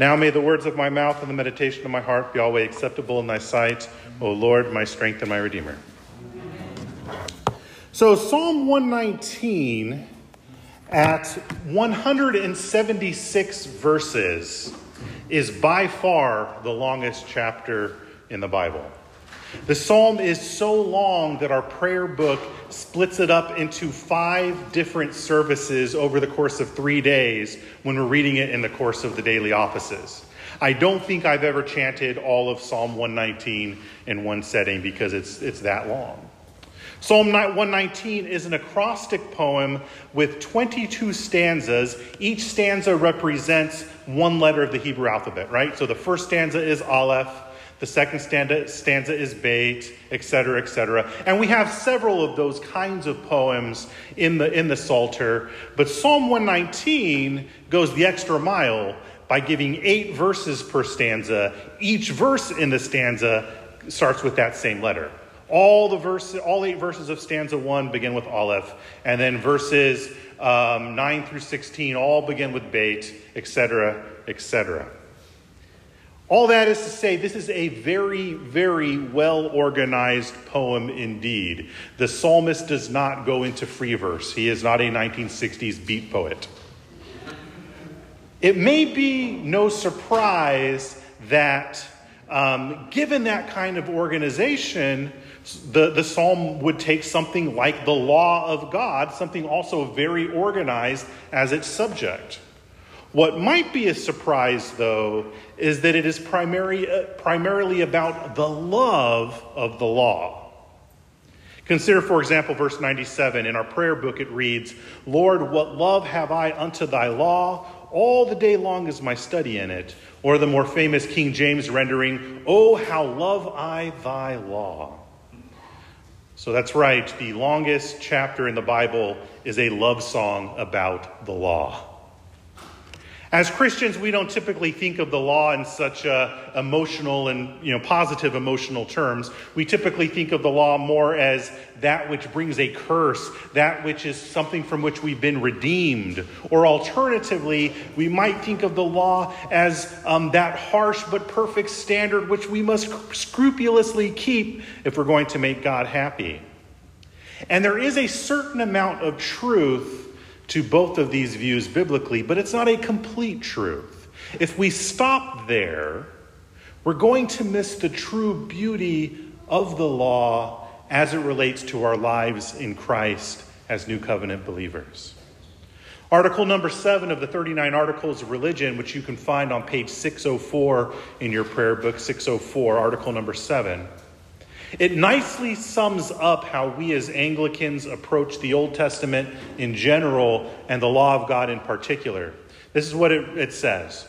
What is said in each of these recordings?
Now may the words of my mouth and the meditation of my heart be always acceptable in thy sight, O Lord, my strength and my redeemer. So, Psalm 119 at 176 verses is by far the longest chapter in the Bible. The psalm is so long that our prayer book splits it up into five different services over the course of three days when we're reading it in the course of the daily offices. I don't think I've ever chanted all of Psalm 119 in one setting because it's, it's that long. Psalm 119 is an acrostic poem with 22 stanzas. Each stanza represents one letter of the Hebrew alphabet, right? So the first stanza is Aleph, the second stanza, stanza is Beit, etc., etc. And we have several of those kinds of poems in the, in the Psalter. But Psalm 119 goes the extra mile by giving eight verses per stanza. Each verse in the stanza starts with that same letter. All the verses, all eight verses of stanza one begin with Aleph, and then verses um, nine through sixteen all begin with Beit, etc., etc. All that is to say, this is a very, very well organized poem indeed. The psalmist does not go into free verse, he is not a 1960s beat poet. It may be no surprise that, um, given that kind of organization, the, the psalm would take something like the law of God, something also very organized as its subject. What might be a surprise, though, is that it is primary, uh, primarily about the love of the law. Consider, for example, verse 97. In our prayer book, it reads, Lord, what love have I unto thy law? All the day long is my study in it. Or the more famous King James rendering, Oh, how love I thy law. So that's right, the longest chapter in the Bible is a love song about the law. As Christians, we don't typically think of the law in such uh, emotional and you know positive emotional terms. We typically think of the law more as that which brings a curse, that which is something from which we've been redeemed. Or alternatively, we might think of the law as um, that harsh but perfect standard which we must scrupulously keep if we're going to make God happy. And there is a certain amount of truth to both of these views biblically, but it's not a complete truth. If we stop there, we're going to miss the true beauty of the law as it relates to our lives in Christ as new covenant believers. Article number seven of the 39 Articles of Religion, which you can find on page 604 in your prayer book, 604, article number seven it nicely sums up how we as Anglicans approach the Old Testament in general and the law of God in particular. This is what it, it says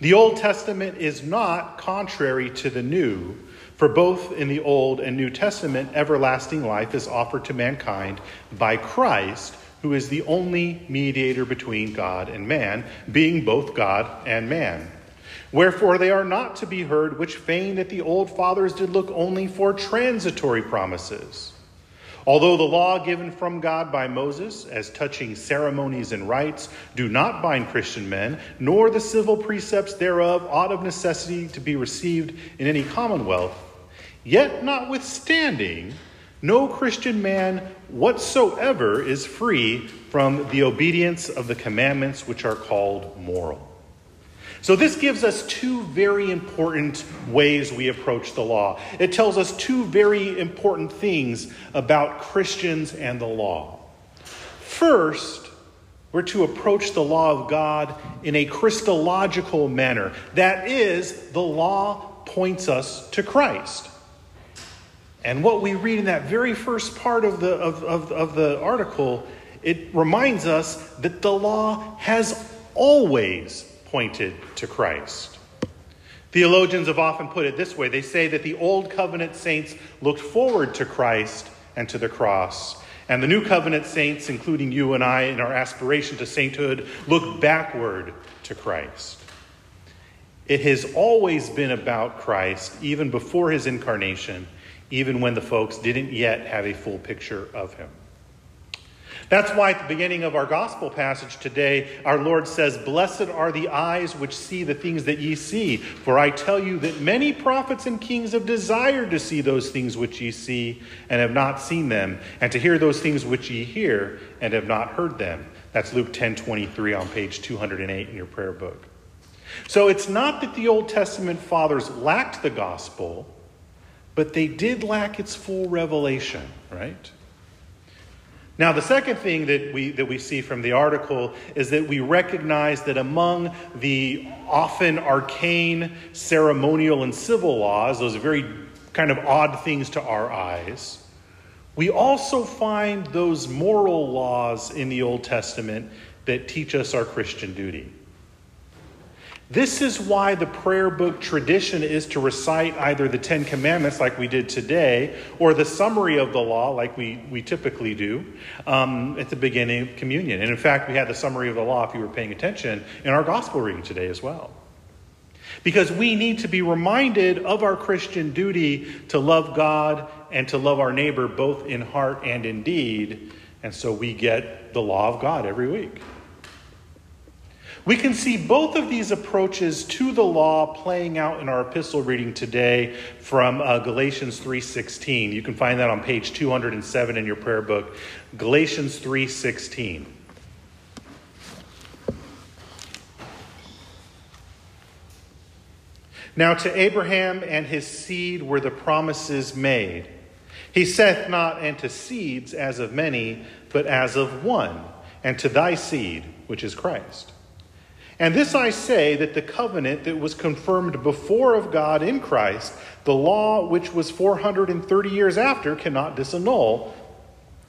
The Old Testament is not contrary to the New, for both in the Old and New Testament, everlasting life is offered to mankind by Christ, who is the only mediator between God and man, being both God and man. Wherefore they are not to be heard, which feign that the old fathers did look only for transitory promises. Although the law given from God by Moses, as touching ceremonies and rites, do not bind Christian men, nor the civil precepts thereof ought of necessity to be received in any commonwealth, yet notwithstanding, no Christian man whatsoever is free from the obedience of the commandments which are called moral. So, this gives us two very important ways we approach the law. It tells us two very important things about Christians and the law. First, we're to approach the law of God in a Christological manner. That is, the law points us to Christ. And what we read in that very first part of the, of, of, of the article, it reminds us that the law has always pointed to Christ. Theologians have often put it this way they say that the Old Covenant saints looked forward to Christ and to the cross. And the New Covenant saints, including you and I in our aspiration to sainthood, look backward to Christ. It has always been about Christ, even before his incarnation, even when the folks didn't yet have a full picture of him. That's why at the beginning of our gospel passage today, our Lord says, Blessed are the eyes which see the things that ye see. For I tell you that many prophets and kings have desired to see those things which ye see and have not seen them, and to hear those things which ye hear and have not heard them. That's Luke 10 23 on page 208 in your prayer book. So it's not that the Old Testament fathers lacked the gospel, but they did lack its full revelation, right? Now, the second thing that we, that we see from the article is that we recognize that among the often arcane ceremonial and civil laws, those very kind of odd things to our eyes, we also find those moral laws in the Old Testament that teach us our Christian duty. This is why the prayer book tradition is to recite either the Ten Commandments, like we did today, or the summary of the law, like we, we typically do, um, at the beginning of communion. And in fact, we had the summary of the law, if you were paying attention, in our gospel reading today as well. Because we need to be reminded of our Christian duty to love God and to love our neighbor both in heart and in deed. And so we get the law of God every week. We can see both of these approaches to the law playing out in our epistle reading today from uh, Galatians 3:16. You can find that on page 207 in your prayer book, Galatians 3:16. Now to Abraham and his seed were the promises made. He saith not unto seeds as of many, but as of one, and to thy seed, which is Christ. And this I say that the covenant that was confirmed before of God in Christ, the law which was 430 years after, cannot disannul,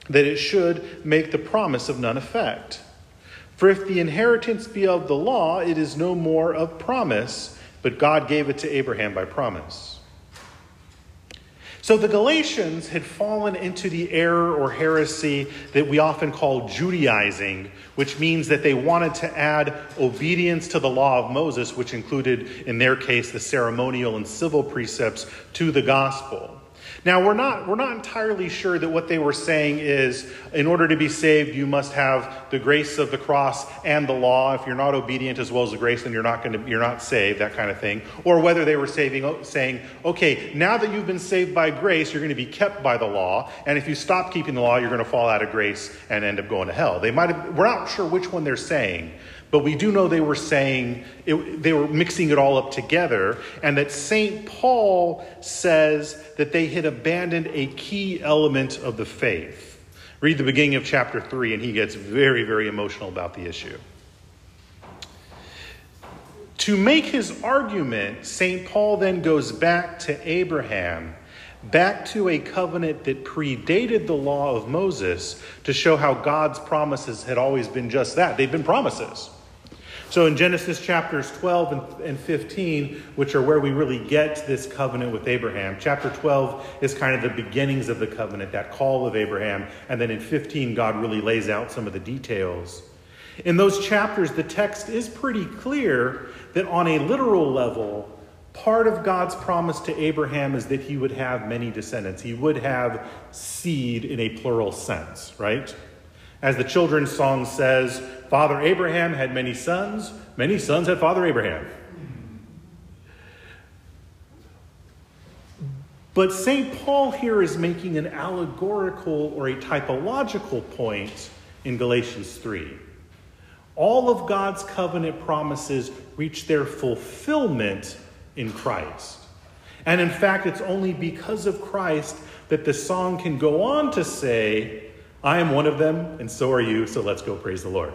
that it should make the promise of none effect. For if the inheritance be of the law, it is no more of promise, but God gave it to Abraham by promise. So the Galatians had fallen into the error or heresy that we often call Judaizing, which means that they wanted to add obedience to the law of Moses, which included, in their case, the ceremonial and civil precepts, to the gospel. Now, we're not, we're not entirely sure that what they were saying is in order to be saved, you must have the grace of the cross and the law. If you're not obedient as well as the grace, then you're not, going to, you're not saved, that kind of thing. Or whether they were saving, oh, saying, okay, now that you've been saved by grace, you're going to be kept by the law. And if you stop keeping the law, you're going to fall out of grace and end up going to hell. They might we're not sure which one they're saying. But we do know they were saying, it, they were mixing it all up together, and that St. Paul says that they had abandoned a key element of the faith. Read the beginning of chapter 3, and he gets very, very emotional about the issue. To make his argument, St. Paul then goes back to Abraham, back to a covenant that predated the law of Moses, to show how God's promises had always been just that. They've been promises. So in Genesis chapters 12 and 15, which are where we really get this covenant with Abraham, chapter 12 is kind of the beginnings of the covenant, that call of Abraham. And then in 15, God really lays out some of the details. In those chapters, the text is pretty clear that on a literal level, part of God's promise to Abraham is that he would have many descendants. He would have seed in a plural sense, right? As the children's song says, Father Abraham had many sons, many sons had Father Abraham. But St. Paul here is making an allegorical or a typological point in Galatians 3. All of God's covenant promises reach their fulfillment in Christ. And in fact, it's only because of Christ that the song can go on to say, I am one of them, and so are you, so let's go praise the Lord.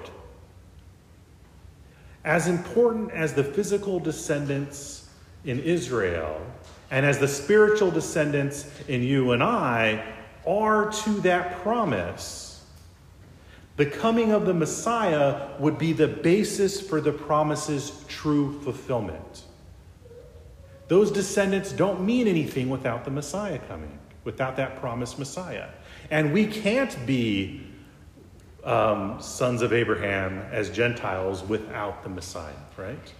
As important as the physical descendants in Israel and as the spiritual descendants in you and I are to that promise, the coming of the Messiah would be the basis for the promise's true fulfillment. Those descendants don't mean anything without the Messiah coming, without that promised Messiah. And we can't be um, sons of Abraham as Gentiles without the Messiah, right?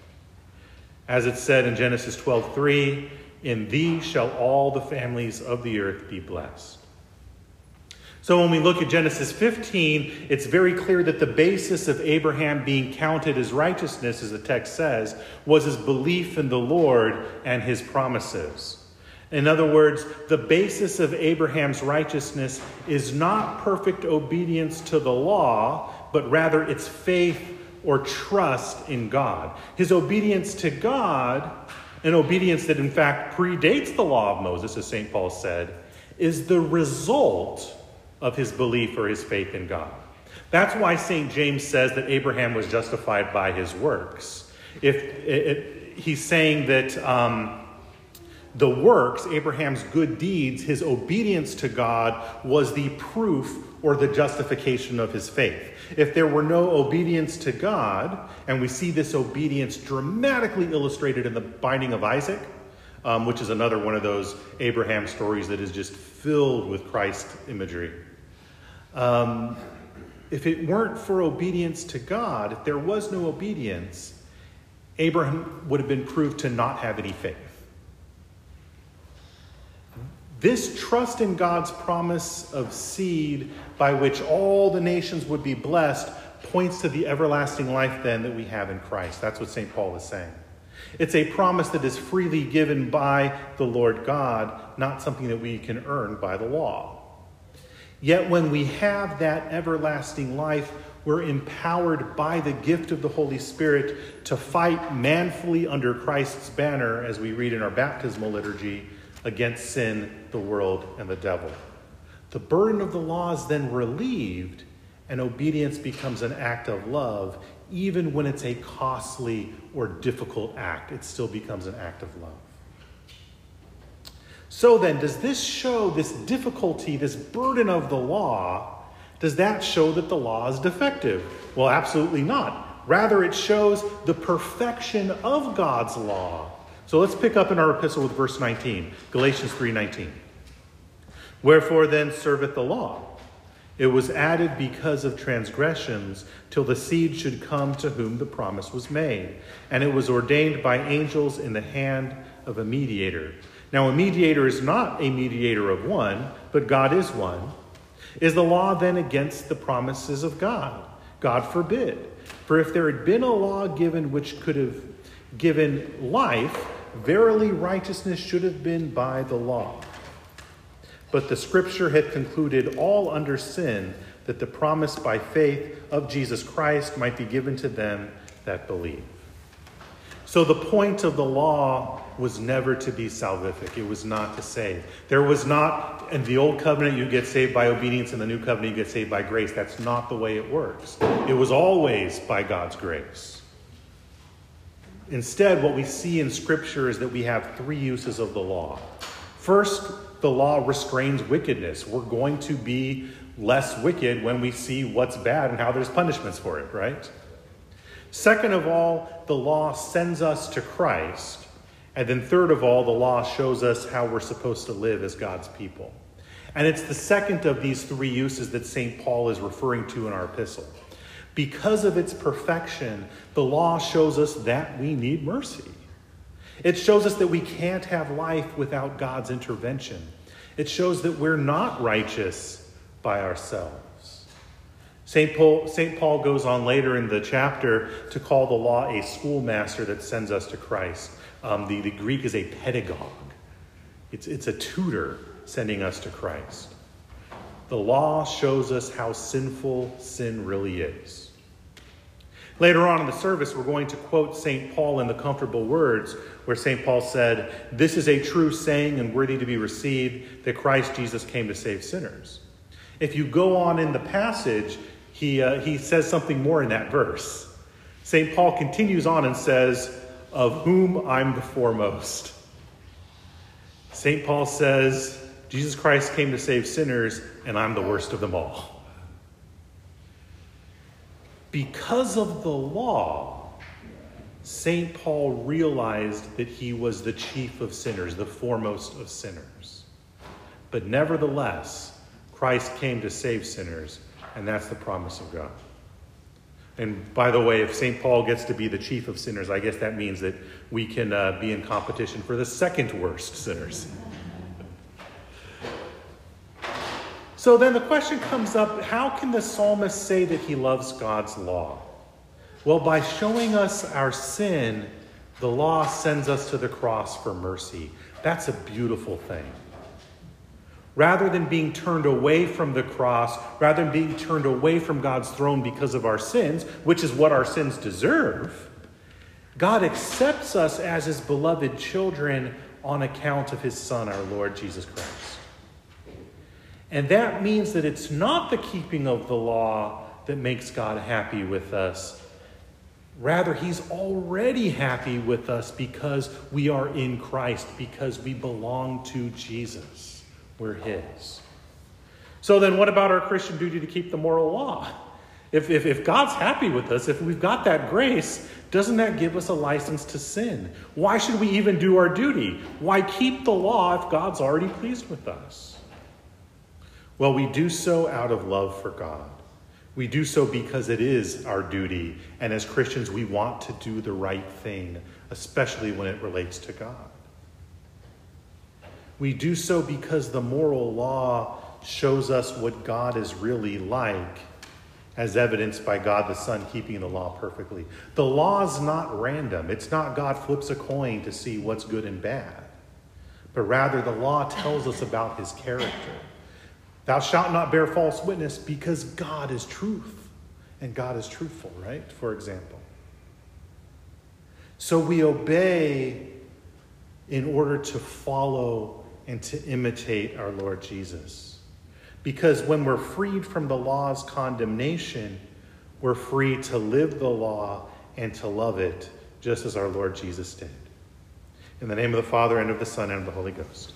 As it said in Genesis 12 3, in thee shall all the families of the earth be blessed. So when we look at Genesis 15, it's very clear that the basis of Abraham being counted as righteousness, as the text says, was his belief in the Lord and his promises. In other words, the basis of Abraham's righteousness is not perfect obedience to the law, but rather it's faith or trust in God. His obedience to God, an obedience that in fact predates the law of Moses, as St. Paul said, is the result of his belief or his faith in God. That's why St. James says that Abraham was justified by his works. If it, it, he's saying that um, the works, Abraham's good deeds, his obedience to God was the proof or the justification of his faith. If there were no obedience to God, and we see this obedience dramatically illustrated in the binding of Isaac, um, which is another one of those Abraham stories that is just filled with Christ imagery. Um, if it weren't for obedience to God, if there was no obedience, Abraham would have been proved to not have any faith. This trust in God's promise of seed by which all the nations would be blessed points to the everlasting life then that we have in Christ. That's what St. Paul is saying. It's a promise that is freely given by the Lord God, not something that we can earn by the law. Yet when we have that everlasting life, we're empowered by the gift of the Holy Spirit to fight manfully under Christ's banner, as we read in our baptismal liturgy, against sin, the world, and the devil. The burden of the law is then relieved, and obedience becomes an act of love. Even when it's a costly or difficult act, it still becomes an act of love. So then, does this show this difficulty, this burden of the law? Does that show that the law is defective? Well, absolutely not. Rather, it shows the perfection of God's law. So let's pick up in our epistle with verse 19, Galatians 3:19. Wherefore then serveth the law? It was added because of transgressions, till the seed should come to whom the promise was made. And it was ordained by angels in the hand of a mediator now, a mediator is not a mediator of one, but God is one. Is the law then against the promises of God? God forbid. For if there had been a law given which could have given life, verily righteousness should have been by the law. But the scripture had concluded all under sin, that the promise by faith of Jesus Christ might be given to them that believe. So the point of the law was never to be salvific. It was not to save. There was not, in the old covenant, you get saved by obedience, in the new covenant, you get saved by grace. That's not the way it works. It was always by God's grace. Instead, what we see in Scripture is that we have three uses of the law. First, the law restrains wickedness. We're going to be less wicked when we see what's bad and how there's punishments for it, right? Second of all, the law sends us to Christ. And then, third of all, the law shows us how we're supposed to live as God's people. And it's the second of these three uses that St. Paul is referring to in our epistle. Because of its perfection, the law shows us that we need mercy. It shows us that we can't have life without God's intervention. It shows that we're not righteous by ourselves. St. Paul, St. Paul goes on later in the chapter to call the law a schoolmaster that sends us to Christ. Um, the, the Greek is a pedagogue, it's, it's a tutor sending us to Christ. The law shows us how sinful sin really is. Later on in the service, we're going to quote St. Paul in the comfortable words where St. Paul said, This is a true saying and worthy to be received that Christ Jesus came to save sinners. If you go on in the passage, he, uh, he says something more in that verse. St. Paul continues on and says, Of whom I'm the foremost. St. Paul says, Jesus Christ came to save sinners, and I'm the worst of them all. Because of the law, St. Paul realized that he was the chief of sinners, the foremost of sinners. But nevertheless, Christ came to save sinners and that's the promise of God. And by the way, if St. Paul gets to be the chief of sinners, I guess that means that we can uh, be in competition for the second worst sinners. So then the question comes up how can the psalmist say that he loves God's law? Well, by showing us our sin, the law sends us to the cross for mercy. That's a beautiful thing. Rather than being turned away from the cross, rather than being turned away from God's throne because of our sins, which is what our sins deserve, God accepts us as his beloved children on account of his Son, our Lord Jesus Christ. And that means that it's not the keeping of the law that makes God happy with us. Rather, he's already happy with us because we are in Christ, because we belong to Jesus. We're his. So then, what about our Christian duty to keep the moral law? If, if, if God's happy with us, if we've got that grace, doesn't that give us a license to sin? Why should we even do our duty? Why keep the law if God's already pleased with us? Well, we do so out of love for God. We do so because it is our duty, and as Christians, we want to do the right thing, especially when it relates to God. We do so because the moral law shows us what God is really like, as evidenced by God the Son keeping the law perfectly. The law is not random, it's not God flips a coin to see what's good and bad, but rather the law tells us about his character. Thou shalt not bear false witness because God is truth. And God is truthful, right? For example. So we obey in order to follow and to imitate our Lord Jesus. Because when we're freed from the law's condemnation, we're free to live the law and to love it just as our Lord Jesus did. In the name of the Father, and of the Son, and of the Holy Ghost.